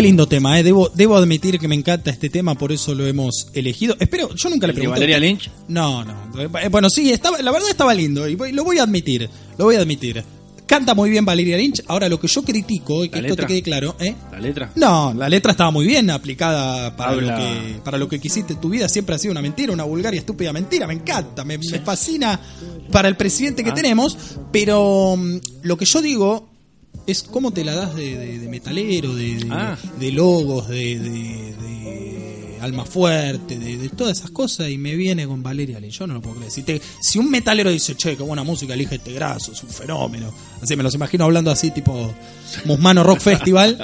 Qué lindo tema, ¿eh? Debo, debo admitir que me encanta este tema, por eso lo hemos elegido. Espero, yo nunca le ¿El de pregunté. Valeria Lynch? No, no. Eh, Bueno, sí, estaba, la verdad estaba lindo y voy- lo voy a admitir. Lo voy a admitir. Canta muy bien Valeria Lynch. Ahora, lo que yo critico, y que ¿La esto te quede claro, ¿eh? ¿La letra? No, la letra estaba muy bien aplicada para, Habla- lo que, para lo que quisiste. Tu vida siempre ha sido una mentira, una vulgar y estúpida mentira. Me encanta, me, me fascina para el presidente que Ah. tenemos. Pero mm, lo que yo digo es cómo te la das de, de- de metalero, de, Ah. de logos, de, alma fuerte, de, todas esas cosas. Y me viene con Valeria Lynch. Yo no lo puedo creer. Si, te- si un metalero dice, che, qué buena música, elige este graso, es un fenómeno. Así me los imagino hablando así, tipo Musmano Rock Festival.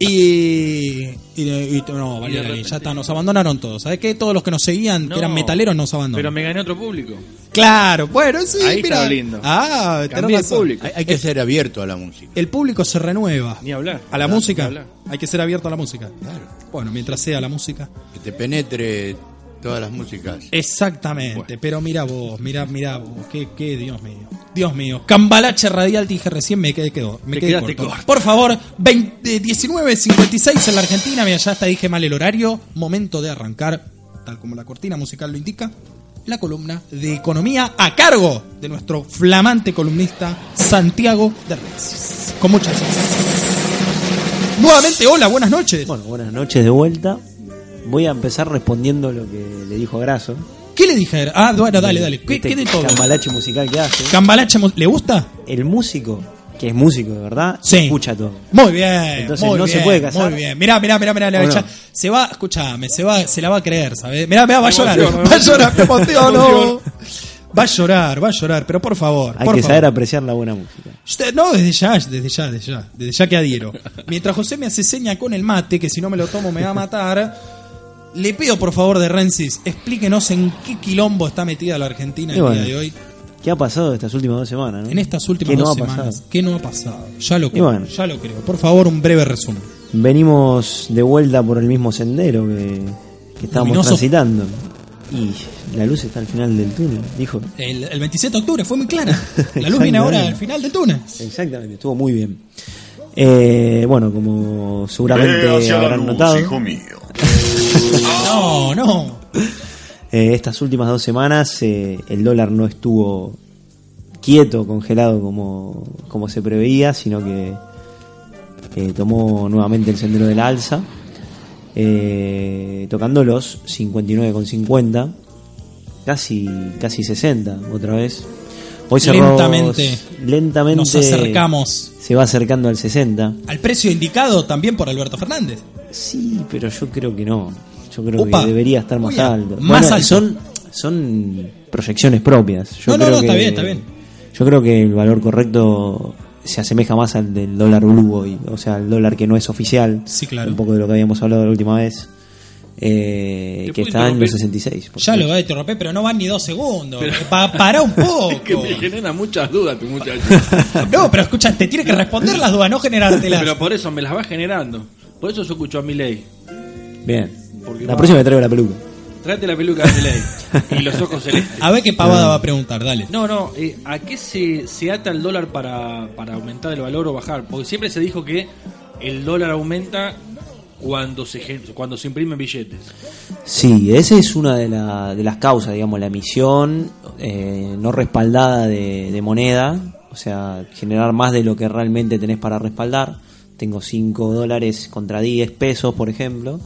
Y, y, y- no, Lynch, ya está, nos abandonaron todos. ¿Sabes qué? Todos los que nos seguían, que eran metaleros, nos abandonaron. Pero me gané otro público. Claro, bueno, sí, Ahí mira. estaba lindo. Ah, el razón. público. Hay, hay que ser abierto a la música. El público se renueva. Ni hablar. A la Ni música. hablar. Hay que ser abierto a la música. Bueno, mientras sea la música. Que te penetre todas las músicas. Exactamente. Pero mira vos, mira, mira vos. Qué, qué, Dios mío. Dios mío. Cambalache radial, dije recién, me quedé, quedó, me quedé corto. corto. Por favor, 20, 19.56 en la Argentina. Mira, ya hasta dije mal el horario. Momento de arrancar, tal como la cortina musical lo indica, la columna de economía a cargo de nuestro flamante columnista Santiago de Reyes. Con muchas gracias. Nuevamente, hola, buenas noches. Bueno, buenas noches de vuelta. Voy a empezar respondiendo lo que le dijo Graso. ¿Qué le dije? Ah, bueno, dale, dale. ¿Qué, Este qué de todo? cambalache musical que hace. ¿Cambalache le gusta? El músico, que es músico de verdad, Sí. escucha todo. Muy bien. Entonces muy no se puede casar. Muy bien. Mirá, mirá, mirá, mirá. Se va, escuchame, se va, se la va a creer, ¿sabes? Mirá, mirá, va a llorar. Va a llorar, me emociono. Va a llorar, va a llorar, pero por favor. Hay por que favor. saber apreciar la buena música. No, desde ya, desde ya, desde ya, desde ya que adhiero. Mientras José me hace seña con el mate, que si no me lo tomo me va a matar, le pido por favor de Rensis, explíquenos en qué quilombo está metida la Argentina el bueno, día de hoy. ¿Qué ha pasado estas últimas dos semanas? no? En estas últimas ¿Qué no dos ha semanas. pasado? ¿Qué no ha pasado? Ya lo creo, bueno. ya lo creo. Por favor, un breve resumen. Venimos de vuelta por el mismo sendero que, que estábamos Luminoso. transitando. Y la luz está al final del túnel, dijo. El, el 27 de octubre fue muy clara. La luz viene ahora al final del túnel. Exactamente, estuvo muy bien. Eh, bueno, como seguramente habrán luz, notado, hijo mío. No, no. eh, estas últimas dos semanas eh, el dólar no estuvo quieto, congelado como, como se preveía, sino que eh, tomó nuevamente el sendero de la alza, tocando los 59,50, casi, casi 60 otra vez. Hoy cerró- Lentamente. lentamente Nos acercamos se va acercando al 60. al precio indicado también por Alberto Fernández. Sí, pero yo creo que no. Yo creo que debería estar más alto. más Bueno, alto. Son, son proyecciones propias. Yo No, no, creo no, que, está bien, está bien. Yo creo que el valor correcto se asemeja más al del dólar blue hoy, o sea, el dólar que no es oficial. Sí, claro. Un poco de lo que habíamos hablado la última vez. eh, ¿Te que está en los interrumpir? 66. por Ya lo va a interrumpir, pero no van ni dos segundos. Pa- para un poco. Que me genera muchas dudas tu muchacho. No, pero escucha, te tiene que responder las dudas, no generártelas. Pero por eso me las va generando. Por eso yo escucho a mi ley. Bien. Porque La va- próxima me traigo la peluca. Tráete la peluca de ley. y los ojos celestes. A ver qué pavada va a preguntar, dale. No, no, eh, ¿a qué se, se ata el dólar para, para aumentar el valor o bajar? Porque siempre se dijo que el dólar aumenta cuando se, gen- cuando se imprimen billetes. Sí, esa es una de, la- de las causas, digamos, la emisión eh, no respaldada de, de moneda, o sea, generar más de lo que realmente tenés para respaldar. Tengo 5 dólares contra 10 pesos, por ejemplo.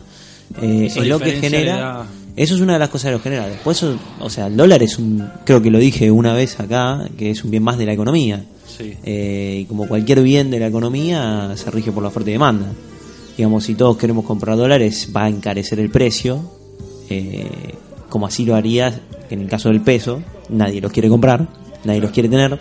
Eh, es lo que genera Eso es una de las cosas que lo genera. Después, o sea, el dólar es un, creo que lo dije una vez acá, que es un bien más de la economía. Sí. Eh, y como cualquier bien de la economía, se rige por la oferta y demanda. Digamos, si todos queremos comprar dólares, va a encarecer el precio, eh, como así lo haría en el caso del peso. Nadie los quiere comprar, nadie los quiere tener.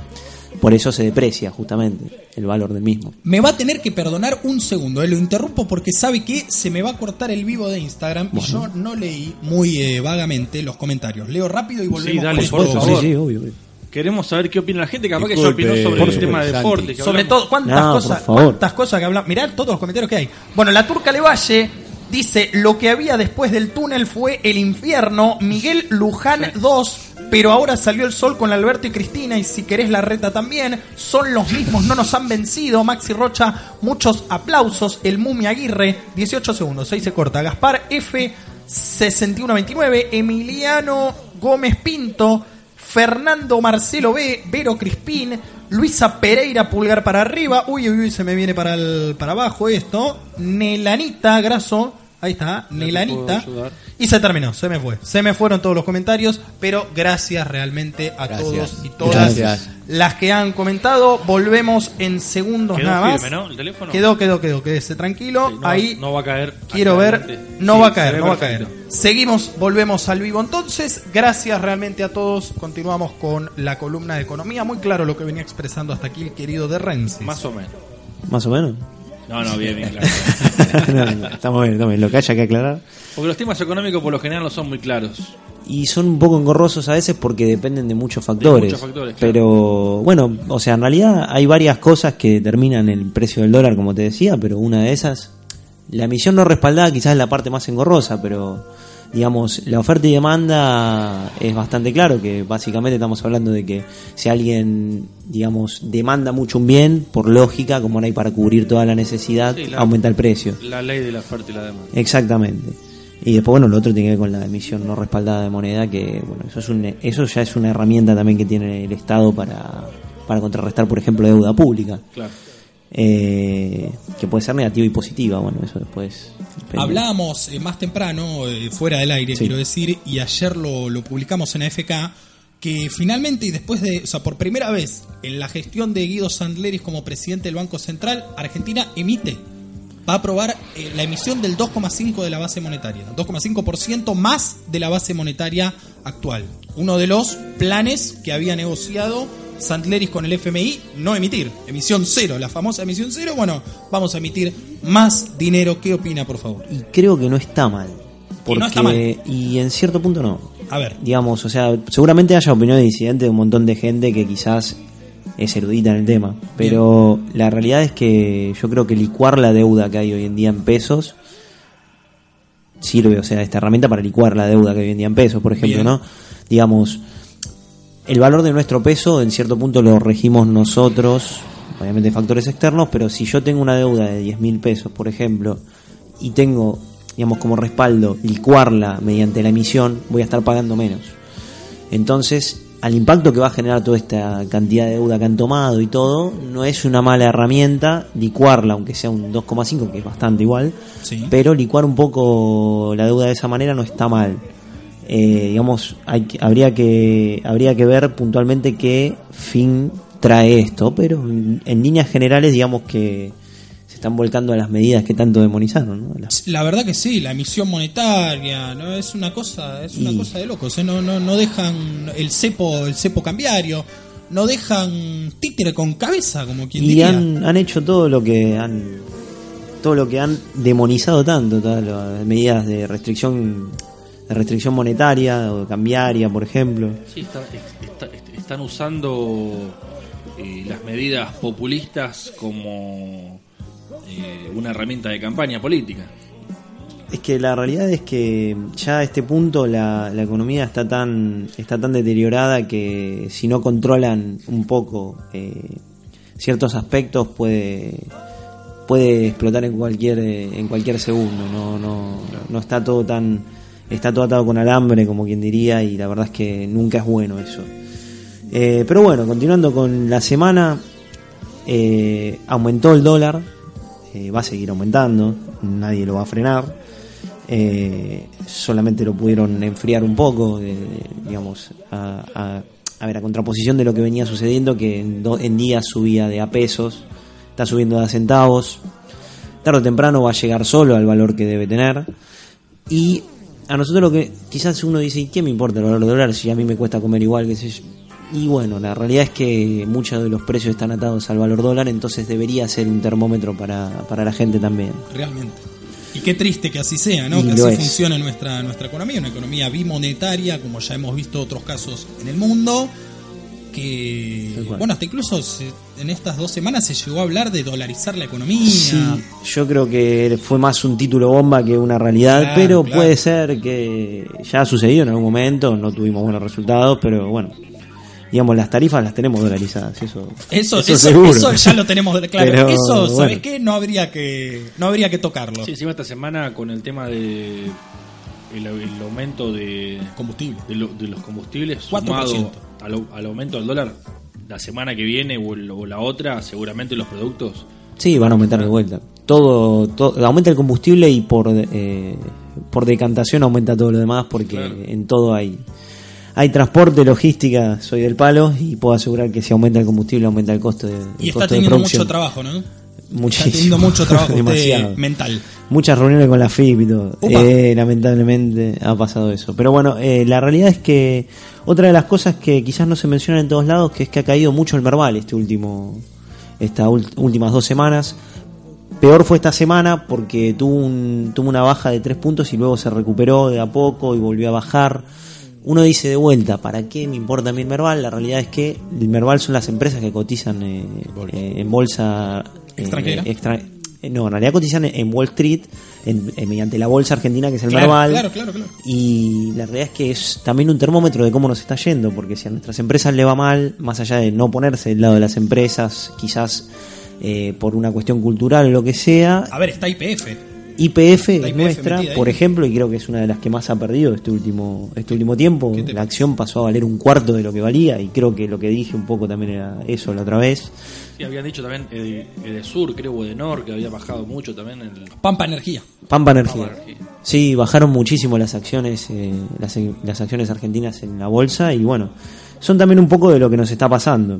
Por eso se deprecia justamente el valor del mismo. Me va a tener que perdonar un segundo, eh, lo interrumpo porque sabe que se me va a cortar el vivo de Instagram y yo no leí muy eh, vagamente los comentarios. Leo rápido y volvemos dale, con esto. por favor. Sí, sí, obvio. obvio. Queremos saber qué opina la gente, capaz que ya Disculpe, opinó sobre por el tema de deporte. Sobre todo, ¿cuántas No, cosas, cuántas cosas que hablamos? Mirá todos los comentarios que hay. Bueno, la Turca Levalle dice, lo que había después del túnel fue el infierno, Miguel Luján 2, pero ahora salió el sol con Alberto y Cristina y si querés la reta también, son los mismos, no nos han vencido. Maxi Rocha, muchos aplausos. El Mumi Aguirre, 18 segundos, ahí se corta. Gaspar F, 6129, Emiliano Gómez Pinto, Fernando Marcelo B, Vero Crispín, Luisa Pereira, pulgar para arriba. Uy, uy, uy, se me viene para, el, para abajo esto. Nelanita, graso. Ahí está, Nelanita. Y se terminó, se me fue. Se me fueron todos los comentarios, pero gracias realmente a Gracias. todos y todas Gracias. las que han comentado. Volvemos en segundos Quedó nada más. firme, ¿no? El teléfono. Quedó, quedó, quedó, quédese tranquilo. Sí, no, Ahí no va a caer. Quiero ver, no Sí, va a caer, no va a caer. Seguimos, volvemos al vivo entonces. Gracias realmente a todos. Continuamos con la columna de economía. Muy claro lo que venía expresando hasta aquí el querido de Renzi. Más o menos. Más o menos. No, no, bien, bien, claro. No, no, estamos bien, estamos bien. Lo que haya que aclarar. Porque los temas económicos por lo general no son muy claros. Y son un poco engorrosos a veces porque dependen de muchos factores. muchos factores, claro. Pero bueno, o sea, en realidad hay varias cosas que determinan el precio del dólar, como te decía, pero una de esas, la emisión no respaldada quizás es la parte más engorrosa, pero digamos, la oferta y demanda es bastante claro que básicamente estamos hablando de que si alguien, digamos, demanda mucho un bien, por lógica, como no hay para cubrir toda la necesidad, Sí, la- aumenta el precio. La ley de la oferta y la demanda. Exactamente. Y después, bueno, lo otro tiene que ver con la emisión no respaldada de moneda, que, bueno, eso, es un, eso ya es una herramienta también que tiene el Estado para, para contrarrestar, por ejemplo, deuda pública, Claro. Eh, que puede ser negativa y positiva, bueno, eso después. depende. Hablábamos eh, más temprano, eh, fuera del aire, Sí. quiero decir, y ayer lo, lo publicamos en AFK, que finalmente y después de, o sea, por primera vez en la gestión de Guido Sandleris como presidente del Banco Central, Argentina emite, va a aprobar eh, la emisión del 2,5 de la base monetaria, 2,5% más de la base monetaria actual. Uno de los planes que había negociado Sandleris con el FMI, no emitir, emisión cero, la famosa emisión cero, bueno, vamos a emitir más dinero. ¿Qué opina, por favor? Y creo que no está mal. Porque, no está mal. Y en cierto punto no. A ver, Digamos, o sea, seguramente haya opiniones disidentes de un montón de gente que quizás es erudita en el tema. Pero la realidad es que yo creo que licuar la deuda que hay hoy en día en pesos sirve, o sea, esta herramienta para licuar la deuda que hoy en día en pesos, por ejemplo, Bien. ¿no? Digamos, el valor de nuestro peso en cierto punto lo regimos nosotros, obviamente factores externos, pero si yo tengo una deuda de 10 mil pesos, por ejemplo, y tengo, digamos, como respaldo licuarla mediante la emisión, voy a estar pagando menos. Entonces, al impacto que va a generar toda esta cantidad de deuda que han tomado y todo, no es una mala herramienta licuarla, aunque sea un 2,5, que es bastante igual, Sí. pero licuar un poco la deuda de esa manera no está mal. Eh, digamos, hay, habría, que, habría que ver puntualmente qué fin trae esto, pero en, en líneas generales, digamos que se están volcando a las medidas que tanto demonizaron. la verdad que sí, la emisión monetaria, no es una cosa, es una Y- cosa de locos, ¿eh? no, no, no dejan el cepo, el cepo cambiario, no dejan títere con cabeza, como quien y diría. han, han hecho todo lo que han todo lo que han demonizado tanto todas las medidas de restricción de restricción monetaria o cambiaria por ejemplo Sí, está- está- est- están usando eh, las medidas populistas como eh, una herramienta de campaña política. es que la realidad es que ya a este punto la, la economía está tan está tan deteriorada que si no controlan un poco eh, ciertos aspectos puede puede explotar en cualquier en cualquier segundo no no no está todo tan está todo atado con alambre como quien diría y la verdad es que nunca es bueno eso Eh, pero bueno continuando con la semana eh, aumentó el dólar eh, va a seguir aumentando nadie lo va a frenar solamente lo pudieron enfriar un poco, digamos, a ver, a contraposición de lo que venía sucediendo, que en, do- en días subía de a pesos, está subiendo de a centavos, tarde o temprano va a llegar solo al valor que debe tener. Y a nosotros lo que quizás uno dice, ¿y qué me importa el valor del dólar si a mí me cuesta comer igual? sé yo? Y bueno, la realidad es que muchos de los precios están atados al valor dólar, entonces debería ser un termómetro para, para la gente también. Realmente. Y qué triste que así sea, ¿no? Y que así es. funcione nuestra, nuestra economía, una economía bimonetaria, como ya hemos visto otros casos en el mundo, que, bueno, hasta incluso se- en estas dos semanas se llegó a hablar de dolarizar la economía. Sí, yo creo que fue más un título bomba que una realidad, Claro, pero claro. puede ser que ya ha sucedido en algún momento, no tuvimos buenos resultados, pero bueno, digamos, las tarifas las tenemos dolarizadas, eso, Eso, eso eso, seguro. eso ya lo tenemos claro. Pero, eso, ¿sabes bueno. qué? No habría que, no habría que tocarlo. Sí, encima esta semana con el tema de el, el aumento de, Combustible. de, lo- de los combustibles 4%. sumado al, al aumento del dólar, la semana que viene o, el- o la otra, seguramente los productos Sí, van a aumentar de vuelta. Todo, todo aumenta el combustible y por eh, por decantación aumenta todo lo demás porque Claro. en todo hay hay transporte, logística, soy del palo y puedo asegurar que si aumenta el combustible aumenta el costo de el Y está costo de teniendo producción. mucho trabajo, ¿no? Muchísimo. Está teniendo mucho trabajo Demasiado. mental. Muchas reuniones con la FIP y todo. Eh, lamentablemente ha pasado eso. Pero bueno, eh, la realidad es que otra de las cosas que quizás no se mencionan en todos lados, que es que ha caído mucho el Merval este último, estas últimas dos semanas. Peor fue esta semana porque tuvo, un, tuvo una baja de tres puntos y luego se recuperó de a poco y volvió a bajar. Uno dice de vuelta, ¿para qué me importa a mí el Merval? La realidad es que el Merval son las empresas que cotizan eh, en bolsa ¿Extranjera? extra- eh, no, en realidad cotizan en Wall Street en- en- mediante la bolsa argentina que es el Claro, Merval. claro, claro, claro. Y la realidad es que es también un termómetro de cómo nos está yendo, porque si a nuestras empresas le va mal, más allá de no ponerse del lado de las empresas, quizás eh, por una cuestión cultural o lo que sea, A ver, está IPF. IPF es nuestra, por ejemplo, y creo que es una de las que más ha perdido este último este último tiempo. ¿Qué te La acción pasó a valer un cuarto de lo que valía, y creo que lo que dije un poco también era eso la otra vez. Sí, habían dicho también eh, de Sur, creo, o de Nor, que había bajado mucho también el Pampa Energía. Pampa Energía. Pampa Energía. Sí, bajaron muchísimo las acciones, eh, las, las acciones argentinas en la bolsa y bueno, son también un poco de lo que nos está pasando.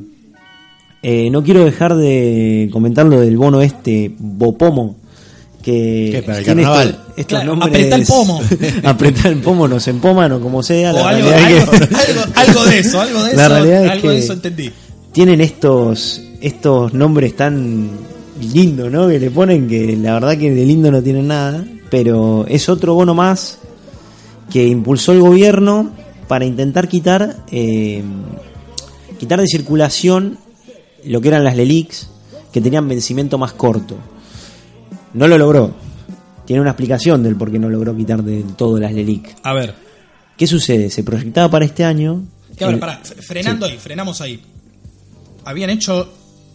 Eh, no quiero dejar de comentar lo del bono este Bopomo que ¿Qué, para el tiene carnaval? estos, estos Claro, nombres el pomo. apretá el pomo nos empoman o como sea la O algo, algo, que- algo- algo de eso, algo de La eso, realidad es algo de eso entendí. tienen estos estos nombres tan lindos, ¿no? Que le ponen que la verdad que de lindo no tienen nada, pero es otro bono más que impulsó el gobierno para intentar quitar eh, quitar de circulación lo que eran las LELIX que tenían vencimiento más corto. No lo logró. Tiene una explicación del por qué no logró quitar del todo las LELIC. A ver, ¿Qué sucede? Se proyectaba para este año. que ahora, el- pará, frenando ahí, frenamos ahí. Habían hecho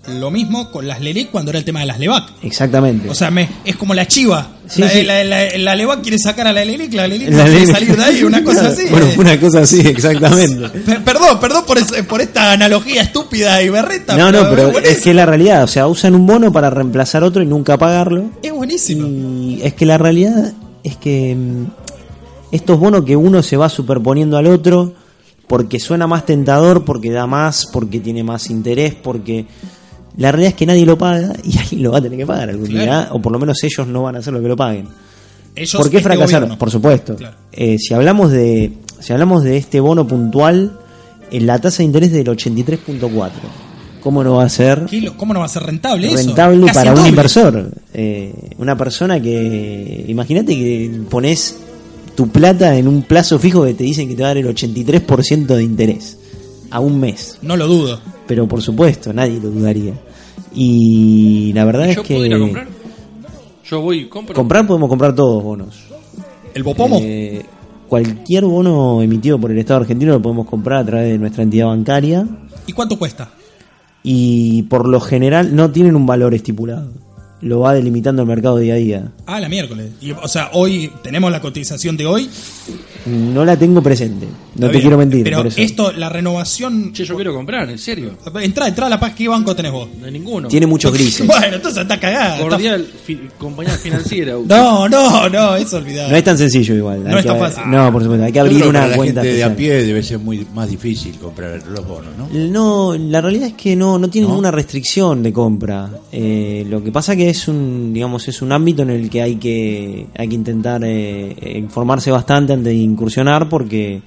lo mismo con las Lelec cuando era el tema de las Levac. Exactamente. O sea, me, es como la chiva. Sí, la, sí. la, la- la Levac quiere sacar a la Lelec, la Lelec no quiere salir de ahí, una cosa así. Bueno, eh. una cosa así, exactamente. Per- Perdón, perdón por, ese- por esta analogía estúpida y berreta. No, no, pero buenísimo. es que es la realidad, o sea, usan un bono para reemplazar otro y nunca pagarlo. es buenísimo. Y es que la realidad es que mm, estos bonos que uno se va superponiendo al otro porque suena más tentador, porque da más, porque tiene más interés, porque la realidad es que nadie lo paga y alguien lo va a tener que pagar algún Claro. día, o por lo menos ellos no van a hacer lo que lo paguen. Ellos, ¿Por qué este fracasaron? gobierno. Por supuesto. Claro. Eh, si hablamos de si hablamos de este bono puntual, en la tasa de interés del 83.4. ¿Cómo no va a ser ¿Qué lo- ¿Cómo no va a ser rentable eso? rentable para un inversor? Eh, una persona que imagínate que pones tu plata en un plazo fijo que te dicen que te va a dar el 83% de interés a un mes. No lo dudo. Pero por supuesto, nadie lo dudaría. Y la verdad es ¿Yo que puedo ir a comprar? Yo voy y compro. comprar podemos comprar todos bonos. ¿El Bopomo? Eh, cualquier bono emitido por el Estado argentino lo podemos comprar a través de nuestra entidad bancaria ¿Y cuánto cuesta? y por lo general no tienen un valor estipulado. Lo va delimitando el mercado día a día. Ah, la miércoles. Y, o sea, hoy tenemos la cotización de hoy. No la tengo presente, no Está te bien. quiero mentir. Pero por eso. esto, la renovación. Che, yo quiero comprar, en serio. Entra, entra a la paz. ¿Qué banco tenés vos? No hay ninguno. Tiene muchos grises. Bueno, entonces está cagada. está- Cordial, fi- compañía financiera. No, no, no, eso olvidado. No es tan sencillo igual. No es tan fácil. No, por supuesto, hay que abrir una la cuenta gente de a pie debe ser muy más difícil comprar los bonos, ¿no? No, la realidad es que no, no tiene ¿No? ninguna restricción de compra. Eh, lo que pasa que es un, digamos, es un ámbito en el que hay que, hay que intentar eh, informarse bastante antes de incursionar porque,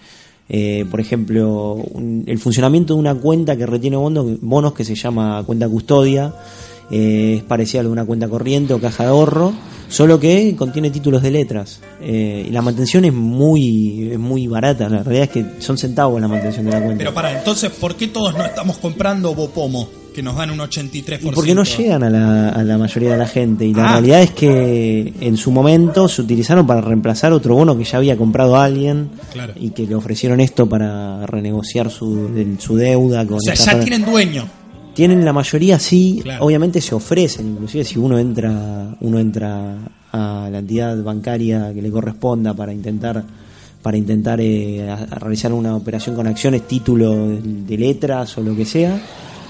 eh, por ejemplo, el funcionamiento de una cuenta que retiene bonos, bonos que se llama cuenta custodia eh, es parecida a una cuenta corriente o caja de ahorro, solo que contiene títulos de letras. Eh, y la mantención es muy, es muy barata, la realidad es que son centavos la mantención de la cuenta. Pero para, entonces, ¿por qué todos no estamos comprando Bopomo? Que nos dan un 83%. Y porque no llegan a la, a la mayoría de la gente. Y la Ah. realidad es que en su momento se utilizaron para reemplazar otro bono que ya había comprado alguien Claro. y que le ofrecieron esto para renegociar su, su deuda. Con O sea, ya tienen dueño. Tienen la mayoría sí, Claro. obviamente se ofrecen, inclusive si uno entra, uno entra a la entidad bancaria que le corresponda para intentar para intentar eh, a- a realizar una operación con acciones, título de, de letras o lo que sea,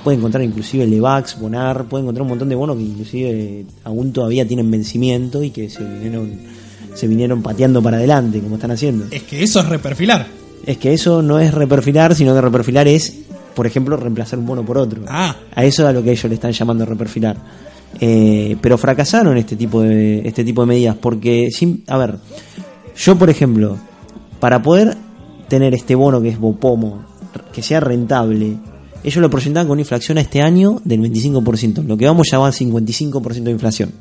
puede encontrar inclusive Levax, Bonar, puede encontrar un montón de bonos que inclusive aún todavía tienen vencimiento y que se vinieron se vinieron pateando para adelante como están haciendo. Es que eso es reperfilar. Es que eso no es reperfilar, sino que reperfilar es, por ejemplo, reemplazar un bono por otro. Ah. A eso es a lo que ellos le están llamando reperfilar. Eh, pero fracasaron este tipo de este tipo de medidas porque, sin, a ver, yo por ejemplo, para poder tener este bono que es Bopomo, que sea rentable, ellos lo proyectaban con una inflación a este año del 25%, lo que vamos ya va a 55% de inflación.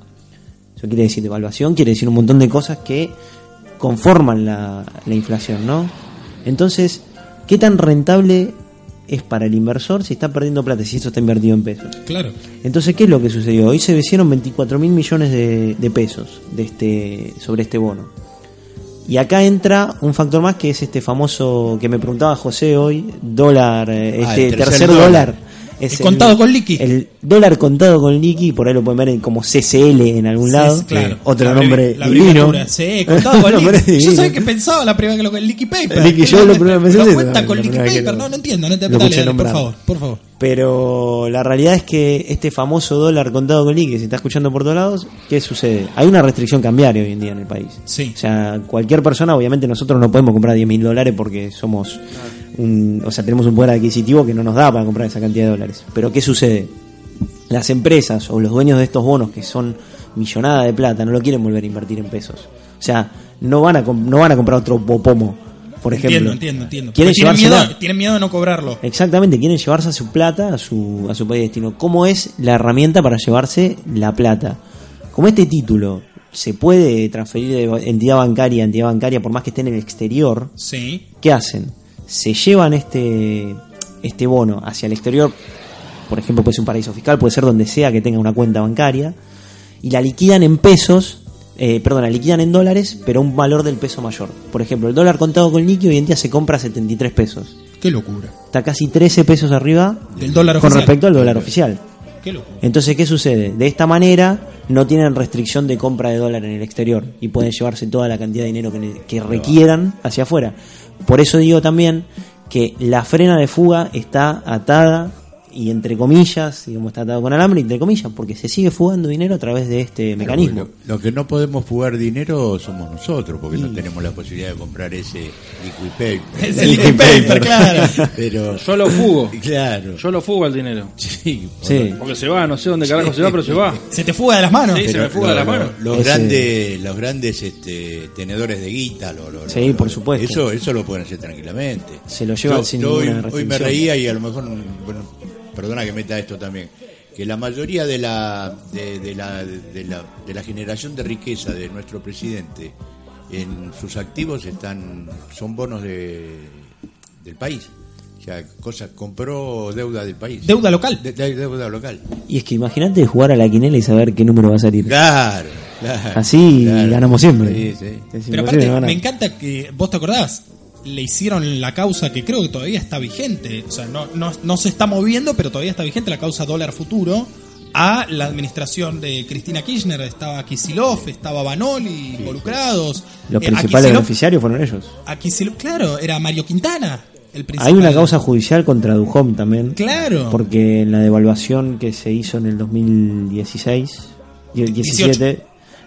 Eso quiere decir devaluación, quiere decir un montón de cosas que conforman la, la inflación, ¿no? Entonces, ¿qué tan rentable es para el inversor si está perdiendo plata, si esto está invertido en pesos? Claro. Entonces, ¿qué es lo que sucedió? Hoy se vencieron 24 mil millones de, de pesos de este, sobre este bono. Y acá entra un factor más que es este famoso que me preguntaba José hoy, dólar, eh, Ah, este el tercer tercer, dólar. dólar. Es El contado con liqui. El dólar contado con liqui, por ahí lo pueden ver en- como CCL en algún lado. Sí, claro. Otro La nombre La divino. Sí, contado con liqui. Yo sabía que pensaba la primera que lo que el liqui paper. Liqui, yo lo primero que pensé cuenta con liqui paper. lo- No, no entiendo. No entiendo. lo Dale, por favor, por favor. Pero la realidad es que este famoso dólar contado con liqui que se está escuchando por todos lados, ¿qué sucede? Hay una restricción cambiaria hoy en día en el país. Sí. O sea, cualquier persona, obviamente nosotros no podemos comprar 10 mil dólares porque somos un, o sea, tenemos un poder adquisitivo que no nos da para comprar esa cantidad de dólares. Pero ¿qué sucede? Las empresas o los dueños de estos bonos que son millonada de plata no lo quieren volver a invertir en pesos. O sea, no van a, no van a comprar otro Bopomo, por ejemplo. Entiendo, entiendo, entiendo. Quieren tienen, miedo, tienen miedo de no cobrarlo. Exactamente, quieren llevarse a su plata a su, a su país de destino. ¿Cómo es la herramienta para llevarse la plata? Como este título se puede transferir de entidad bancaria a entidad bancaria por más que esté en el exterior, Sí. ¿qué hacen? Se llevan este, este bono hacia el exterior, por ejemplo, puede ser un paraíso fiscal, puede ser donde sea que tenga una cuenta bancaria, y la liquidan en pesos, eh, perdón, la liquidan en dólares, pero a un valor del peso mayor. Por ejemplo, el dólar contado con liqui hoy en día se compra a 73 pesos. Qué locura. Está casi 13 pesos arriba Del dólar con oficial. respecto al dólar oficial. Qué locura. Entonces, ¿qué sucede? De esta manera no tienen restricción de compra de dólar en el exterior y pueden llevarse toda la cantidad de dinero que, que requieran hacia afuera. Por eso digo también que la frena de fuga está atada y entre comillas, digamos, está atado con alambre, entre comillas, porque se sigue fugando dinero a través de este mecanismo. Lo, lo que no podemos fugar dinero somos nosotros, porque no tenemos la posibilidad de comprar ese liquid paper. Es el liquid paper, claro. Pero, Yo lo fugo. claro. Yo lo fugo al dinero. Sí, Sí. Porque se va, no sé dónde carajo se va, pero se va. Se te fuga de las manos. Sí, se me fuga lo- de la lo- mano. Los Ese- grandes, los grandes este, tenedores de guita, lo- lo- Sí, lo- por supuesto. Eso, eso lo pueden hacer tranquilamente. Se lo llevan Yo- sin yo hoy, ninguna hoy me reía y a lo mejor, bueno, perdona que meta esto también, que la mayoría de la, de, de la, de la, de la generación de riqueza de nuestro presidente en sus activos están son bonos de, del país. O sea, cosas, compró deuda del país. Deuda local. De- de- deuda local. Y es que imagínate jugar a la quinela y saber qué número va a salir. Claro, claro. Así claro. ganamos siempre. Sí, sí. Es Pero aparte, me encanta que, vos te acordás, le hicieron la causa que creo que todavía está vigente. O sea, no, no, no se está moviendo, pero todavía está vigente la causa dólar futuro a la administración de Cristina Kirchner. Estaba Kisilov, estaba Banoli involucrados. Los Eh, principales beneficiarios fueron ellos. a Kicillof, claro, era Mario Quintana el principal. Hay una causa judicial contra Duhom también. Claro. Porque en la devaluación que se hizo en el 2016, y el 17,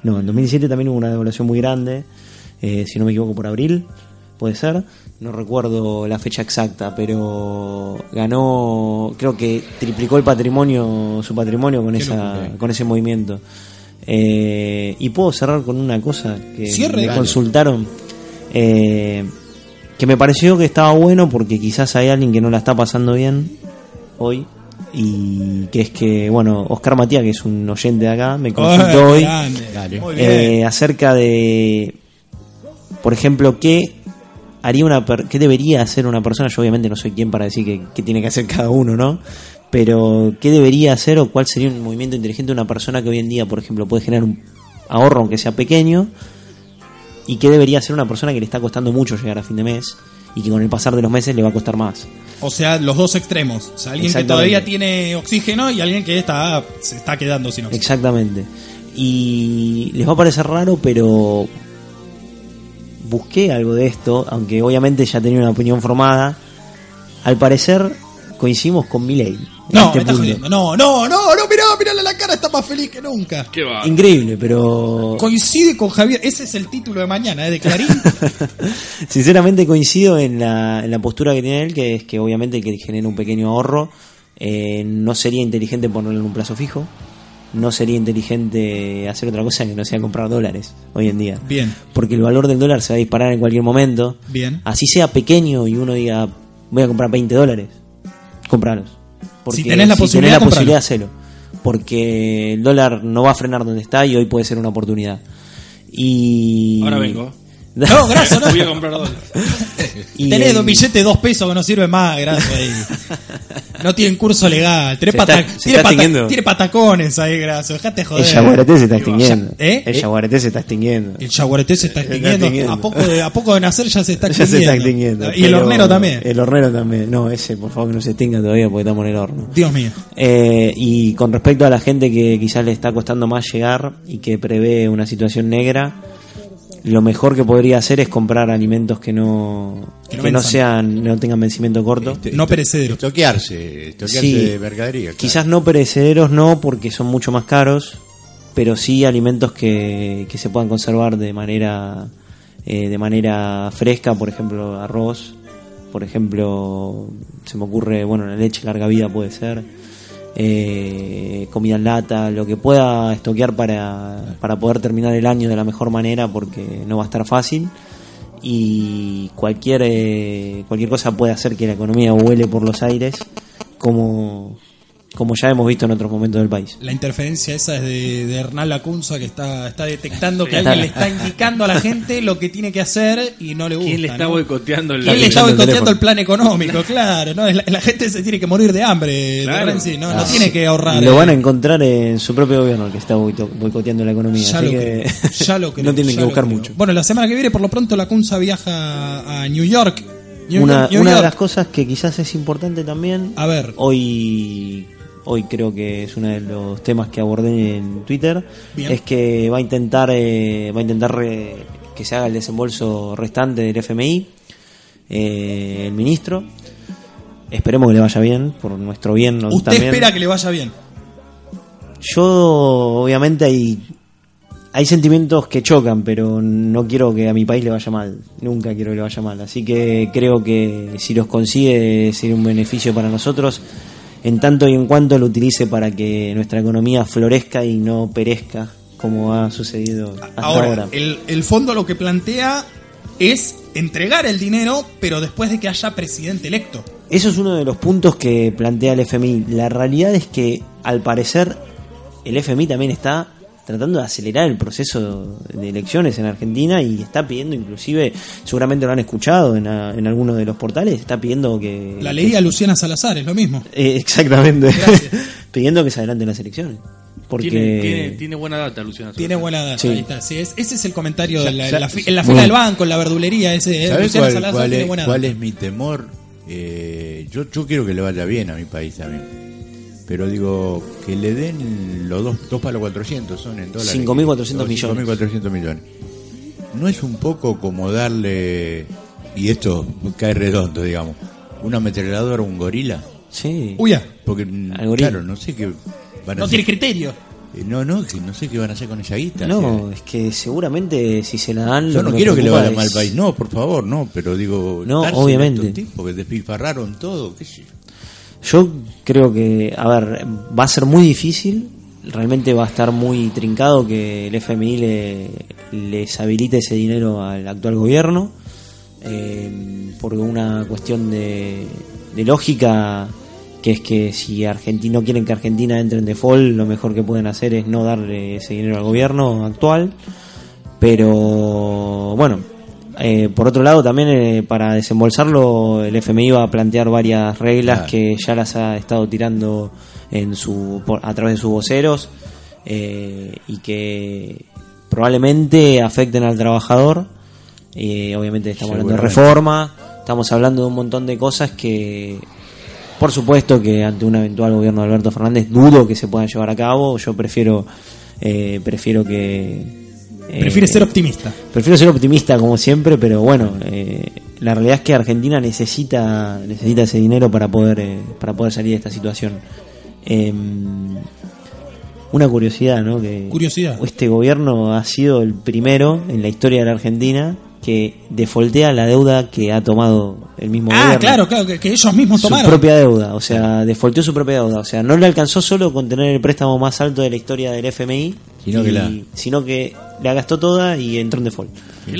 no, en 2017 también hubo una devaluación muy grande, eh, si no me equivoco por abril, puede ser, no recuerdo la fecha exacta, pero ganó, creo que triplicó el patrimonio, su patrimonio con esa, con ese movimiento. Eh, y puedo cerrar con una cosa que Cierre, me dale. consultaron. Eh, que me pareció que estaba bueno porque quizás hay alguien que no la está pasando bien hoy y que es que, bueno, Oscar Matías, que es un oyente de acá, me consultó hoy eh, acerca de, por ejemplo, qué haría una per- qué debería hacer una persona. Yo obviamente no soy quien para decir qué, qué tiene que hacer cada uno, ¿no? Pero qué debería hacer o cuál sería un movimiento inteligente de una persona que hoy en día, por ejemplo, puede generar un ahorro aunque sea pequeño y qué debería hacer una persona que le está costando mucho llegar a fin de mes y que con el pasar de los meses le va a costar más. O sea, los dos extremos. O sea, alguien que todavía tiene oxígeno y alguien que está se está quedando sin oxígeno. Exactamente. Y les va a parecer raro, pero busqué algo de esto, aunque obviamente ya tenía una opinión formada. Al parecer coincidimos con Milei. en No, este me estás punto. jodiendo. No, no, no, no, mirá, mirá la cara, está más feliz que nunca. ¿Qué va? Increíble, pero Coincide con Javier, ese es el título de mañana, ¿eh? de Clarín. sinceramente coincido en la, en la postura que tiene él, que es que obviamente que genera un pequeño ahorro. eh, no sería inteligente ponerlo en un plazo fijo. No sería inteligente hacer otra cosa que no sea comprar dólares hoy en día. Bien, Porque el valor del dólar se va a disparar en cualquier momento. bien. así sea pequeño y uno diga voy a comprar 20 dólares, compralos. Si tenés la posibilidad, tenés la posibilidad, hacelo. Porque el dólar no va a frenar donde está y hoy puede ser una oportunidad. Y. Ahora vengo. No, gracias, no. Voy a comprar dólares. Y Tenés el- dos billetes de dos pesos que no sirve más, gracias ahí. No tienen curso legal. Tenés Se pata- está- se tiene, está pata- extinguiendo. tiene patacones ahí, gracias. Dejate joder. El yaguareté se está extinguiendo. ¿Eh? El yaguareté se está extinguiendo. El yaguareté se está extinguiendo. extinguiendo. A, poco de, a poco de nacer ya se está Ya se extinguiendo. está extinguiendo. Y el pero- hornero también. El hornero también. No, ese, por favor, que no se extinga todavía porque estamos en el horno. Dios mío. Eh, y con respecto a la gente que quizás le está costando más llegar y que prevé una situación negra, lo mejor que podría hacer es comprar alimentos que no, Que que no sean, no tengan vencimiento corto. Este- No perecederos. Estoquearse, estoquearse Sí. de mercadería. claro. Quizás no perecederos no, porque son mucho más caros, pero sí alimentos que, que se puedan conservar de manera eh, de manera fresca, por ejemplo arroz, por ejemplo se me ocurre, bueno, la leche larga vida puede ser, eh, comida en lata, lo que pueda estoquear para, para poder terminar el año de la mejor manera, porque no va a estar fácil. Y cualquier eh, cualquier cosa puede hacer que la economía vuele por los aires como como ya hemos visto en otros momentos del país. La interferencia esa es de, de Hernán Lacunza que está, está detectando que alguien le está indicando a la gente lo que tiene que hacer y no le gusta. ¿Quién le está ¿no? boicoteando el ¿Quién le está el boicoteando el plan económico? Claro, no, la, la gente se tiene que morir de hambre, Claro. de Renzi, no, no Ah, tiene que ahorrar. Lo eh. van a encontrar en su propio gobierno el que está boicoteando la economía. Ya así lo, que creo, ya lo creo, no tienen ya que buscar creo. mucho. Bueno, la semana que viene, por lo pronto, la Cunza viaja a New York. New una New una de las cosas que quizás es importante también, A ver, hoy hoy creo que es uno de los temas que abordé en Twitter, Bien. es que va a intentar eh, va a intentar re- que se haga el desembolso restante del FMI, eh, el ministro. Esperemos que le vaya bien, por nuestro bien. usted también. espera que le vaya bien. Yo, obviamente, hay, hay sentimientos que chocan, pero no quiero que a mi país le vaya mal. Nunca quiero que le vaya mal. Así que creo que si los consigue sería un beneficio para nosotros, en tanto y en cuanto lo utilice para que nuestra economía florezca y no perezca, como ha sucedido hasta ahora. Ahora, El, el fondo lo que plantea es entregar el dinero, pero después de que haya presidente electo. Eso es uno de los puntos que plantea el FMI. La realidad es que, al parecer, el FMI también está tratando de acelerar el proceso de elecciones en Argentina y está pidiendo, inclusive, seguramente lo han escuchado en, a- en algunos de los portales, está pidiendo que... La leía Luciana Salazar, es lo mismo. Eh, exactamente. Gracias. pidiendo que se adelanten las elecciones. Porque... Tiene, tiene, tiene buena data, Luciana. Tiene buena data. Sí. ahí está. Sí, es- ese es el comentario de la, en la, en fila del banco, en la verdulería. Ese, eh, ¿Sabes Luciana cuál, Salazar cuál tiene es, buena cuál data. es mi temor? Eh, yo, yo quiero que le vaya bien a mi país también. Pero digo, que le den los dos, dos palos 400 son en dólares. 5.400 Los millones. 5.400 millones. No es un poco como darle, y esto cae redondo, digamos, una ametralladora a un gorila. Sí. Uy, ya. Porque, mm, Al gorila. claro, no sé qué van a No hacer. tiene criterio. Eh, No, no, que no sé qué van a hacer con esa guita. No, o es que seguramente si se la dan. yo no quiero que le vaya mal al país, no, por favor, no, pero digo, No, dársela a obviamente. estos tipos que despilfarraron todo, qué sé yo. Yo creo que, a ver, va a ser muy difícil. Realmente va a estar muy trincado que el FMI le, les habilite ese dinero al actual gobierno. eh, por una cuestión de, de lógica, que es que si Argentina no quieren que Argentina entre en default, lo mejor que pueden hacer es no darle ese dinero al gobierno actual. Pero bueno, eh, por otro lado también eh, para desembolsarlo el FMI va a plantear varias reglas Claro. que ya las ha estado tirando en su por- a través de sus voceros eh, y que probablemente afecten al trabajador. Eh, obviamente estamos hablando de reforma, estamos hablando de un montón de cosas que por supuesto que ante un eventual gobierno de Alberto Fernández dudo que se puedan llevar a cabo. Yo prefiero eh, prefiero que Prefiere ser optimista. Prefiero ser optimista como siempre, pero bueno, eh, la realidad es que Argentina necesita necesita ese dinero para poder eh, para poder salir de esta situación. Em, una curiosidad, ¿no? Que Curiosidad. Este gobierno ha sido el primero en la historia de la Argentina que defoltea la deuda que ha tomado el mismo Ah, gobierno. claro, claro, que, que ellos mismos Su tomaron. propia deuda, o sea, defolteó su propia deuda. O sea, no le alcanzó solo con tener el préstamo más alto de la historia del FMI, Sino que y- la- sino que la gastó toda y entró en default.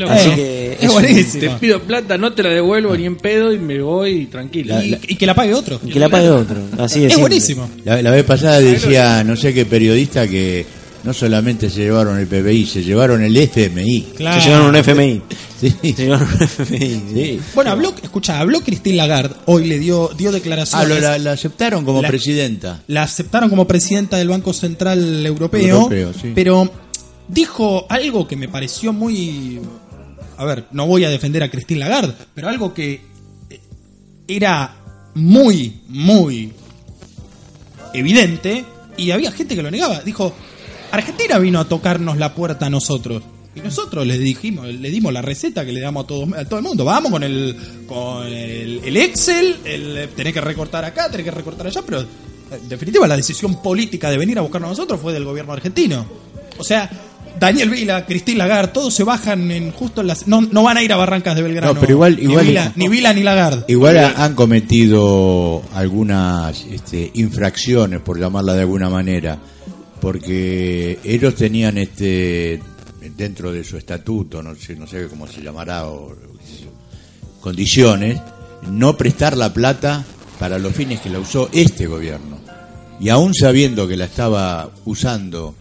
Así Eh, que es es un- buenísimo. Te pido plata, no te la devuelvo ni en pedo y me voy tranquilo. Y, y que la pague otro. Que la pague otro. Así de Es simple. buenísimo. La, la vez pasada decía, no sé qué periodista, que no solamente se llevaron el PBI, se llevaron el FMI. Claro. Se llevaron un FMI. Sí. Se llevaron un FMI. Sí. Bueno, habló, escucha, habló Christine Lagarde, hoy le dio, dio Ah, declaraciones. lo- la, la aceptaron como La- presidenta. la aceptaron como presidenta del Banco Central Europeo, Europeo, sí. pero dijo algo que me pareció muy... A ver, no voy a defender a Christine Lagarde, pero algo que eh, era muy, muy evidente y había gente que lo negaba. Dijo, Argentina vino a tocarnos la puerta a nosotros. Y nosotros le dijimos, le dimos la receta que le damos a todo, a todo el mundo. Vamos con el con el, el Excel, el tenés que recortar acá, tenés que recortar allá, pero eh, en definitiva la decisión política de venir a buscarnos a nosotros fue del gobierno argentino. O sea, Daniel Vila, Cristín Lagarde, todos se bajan en justo en las no, no van a ir a Barrancas de Belgrano. No, pero igual- ni igual- Vila, ni Vila ni Lagarde. Igual ha- han cometido algunas este, infracciones, por llamarla de alguna manera, porque ellos tenían este dentro de su estatuto, no sé, no sé cómo se llamará, o, condiciones, no prestar la plata para los fines que la usó este gobierno. Y aún sabiendo que la estaba usando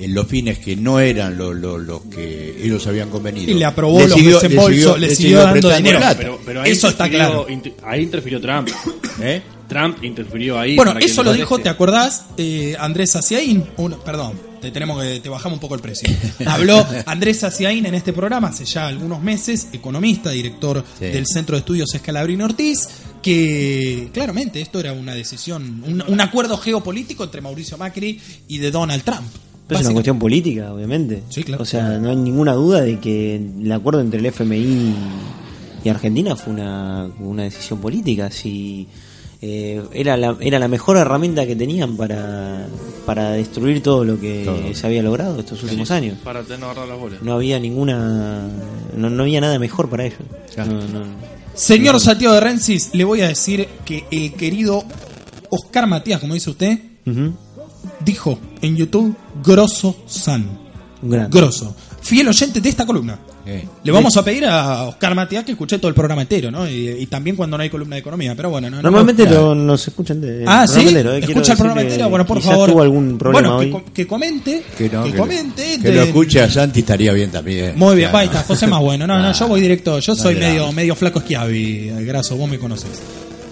en los fines que no eran los los que ellos habían convenido. Y le aprobó los siguió- desembolsos, siguió- le le siguió dando dinero. plata. Pero, pero ahí Eso está claro. ahí interfirió Trump. ¿Eh? Trump interfirió ahí. Bueno, eso no lo dijo, ¿te acordás? Eh, Andrés Saciaín, perdón, te tenemos que te bajamos un poco el precio. Habló Andrés Saciaín en este programa hace ya algunos meses, economista, director Sí. del Centro de Estudios Escalabrini Ortiz, que claramente esto era una decisión, un, un acuerdo geopolítico entre Mauricio Macri y de Donald Trump. Pero es una cuestión política, obviamente. Sí, claro. O sea, no hay ninguna duda de que el acuerdo entre el FMI y Argentina fue una, una decisión política. Si eh, era, la, era la mejor herramienta que tenían para, para destruir todo lo que Todo. se había logrado estos últimos años. Para tener agarrar las bolas. No había ninguna. No, no había nada mejor para ellos. Claro. No, no. Señor Santiago de Rensis, le voy a decir que el querido Oscar Matías, como dice usted, dijo en YouTube Grosso San. Grande. Grosso. Fiel oyente de esta columna. Eh. Le vamos a pedir a Oscar Matías que escuche todo el programa entero, ¿no? Y, y también cuando no hay columna de economía, pero bueno, no. no- Normalmente no- lo- nos escuchan de. Ah, sí. entero, eh. Escucha el programa entero. Bueno, por favor. tuvo algún problema bueno, que, hoy. com- que comente. Que, no, que que- comente. que lo de- escuche a Santi estaría bien también. Muy bien, Claro. está, José más bueno. No, no, yo voy directo. Yo soy medio, medio flaco esquiavi, eh, graso, vos me conoces.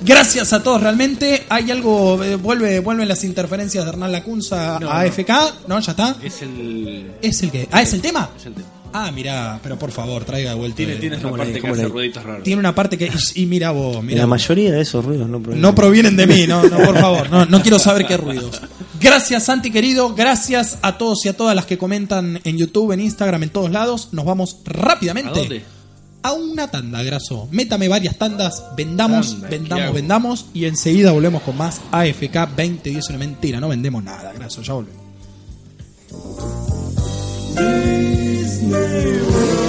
Gracias a todos, realmente. Hay algo, eh, vuelve, vuelven las interferencias de Hernán Lacunza No, a no. AFK, ¿no? Ya está. Es el. Es el que. Ah, es el tema. Es el tema. Ah, mirá, pero por favor, traiga de vuelta. Tiene, el- tiene ¿Cómo parte le- que hace le- rueditos raros. Tiene una parte que. Y, y mira vos, mira. la vos. mayoría de esos ruidos no provienen. No provienen de mí, no, no, por favor, no, no quiero saber qué ruidos. Gracias, Santi querido, gracias a todos y a todas las que comentan en YouTube, en Instagram, en todos lados. Nos vamos rápidamente ¿A dónde? a una tanda, Graso. Métame varias tandas, vendamos, Tanda, ¿qué vendamos, vendamos y enseguida volvemos con más AFK 2010 una mentira, no vendemos nada, Graso, ya volvemos. name.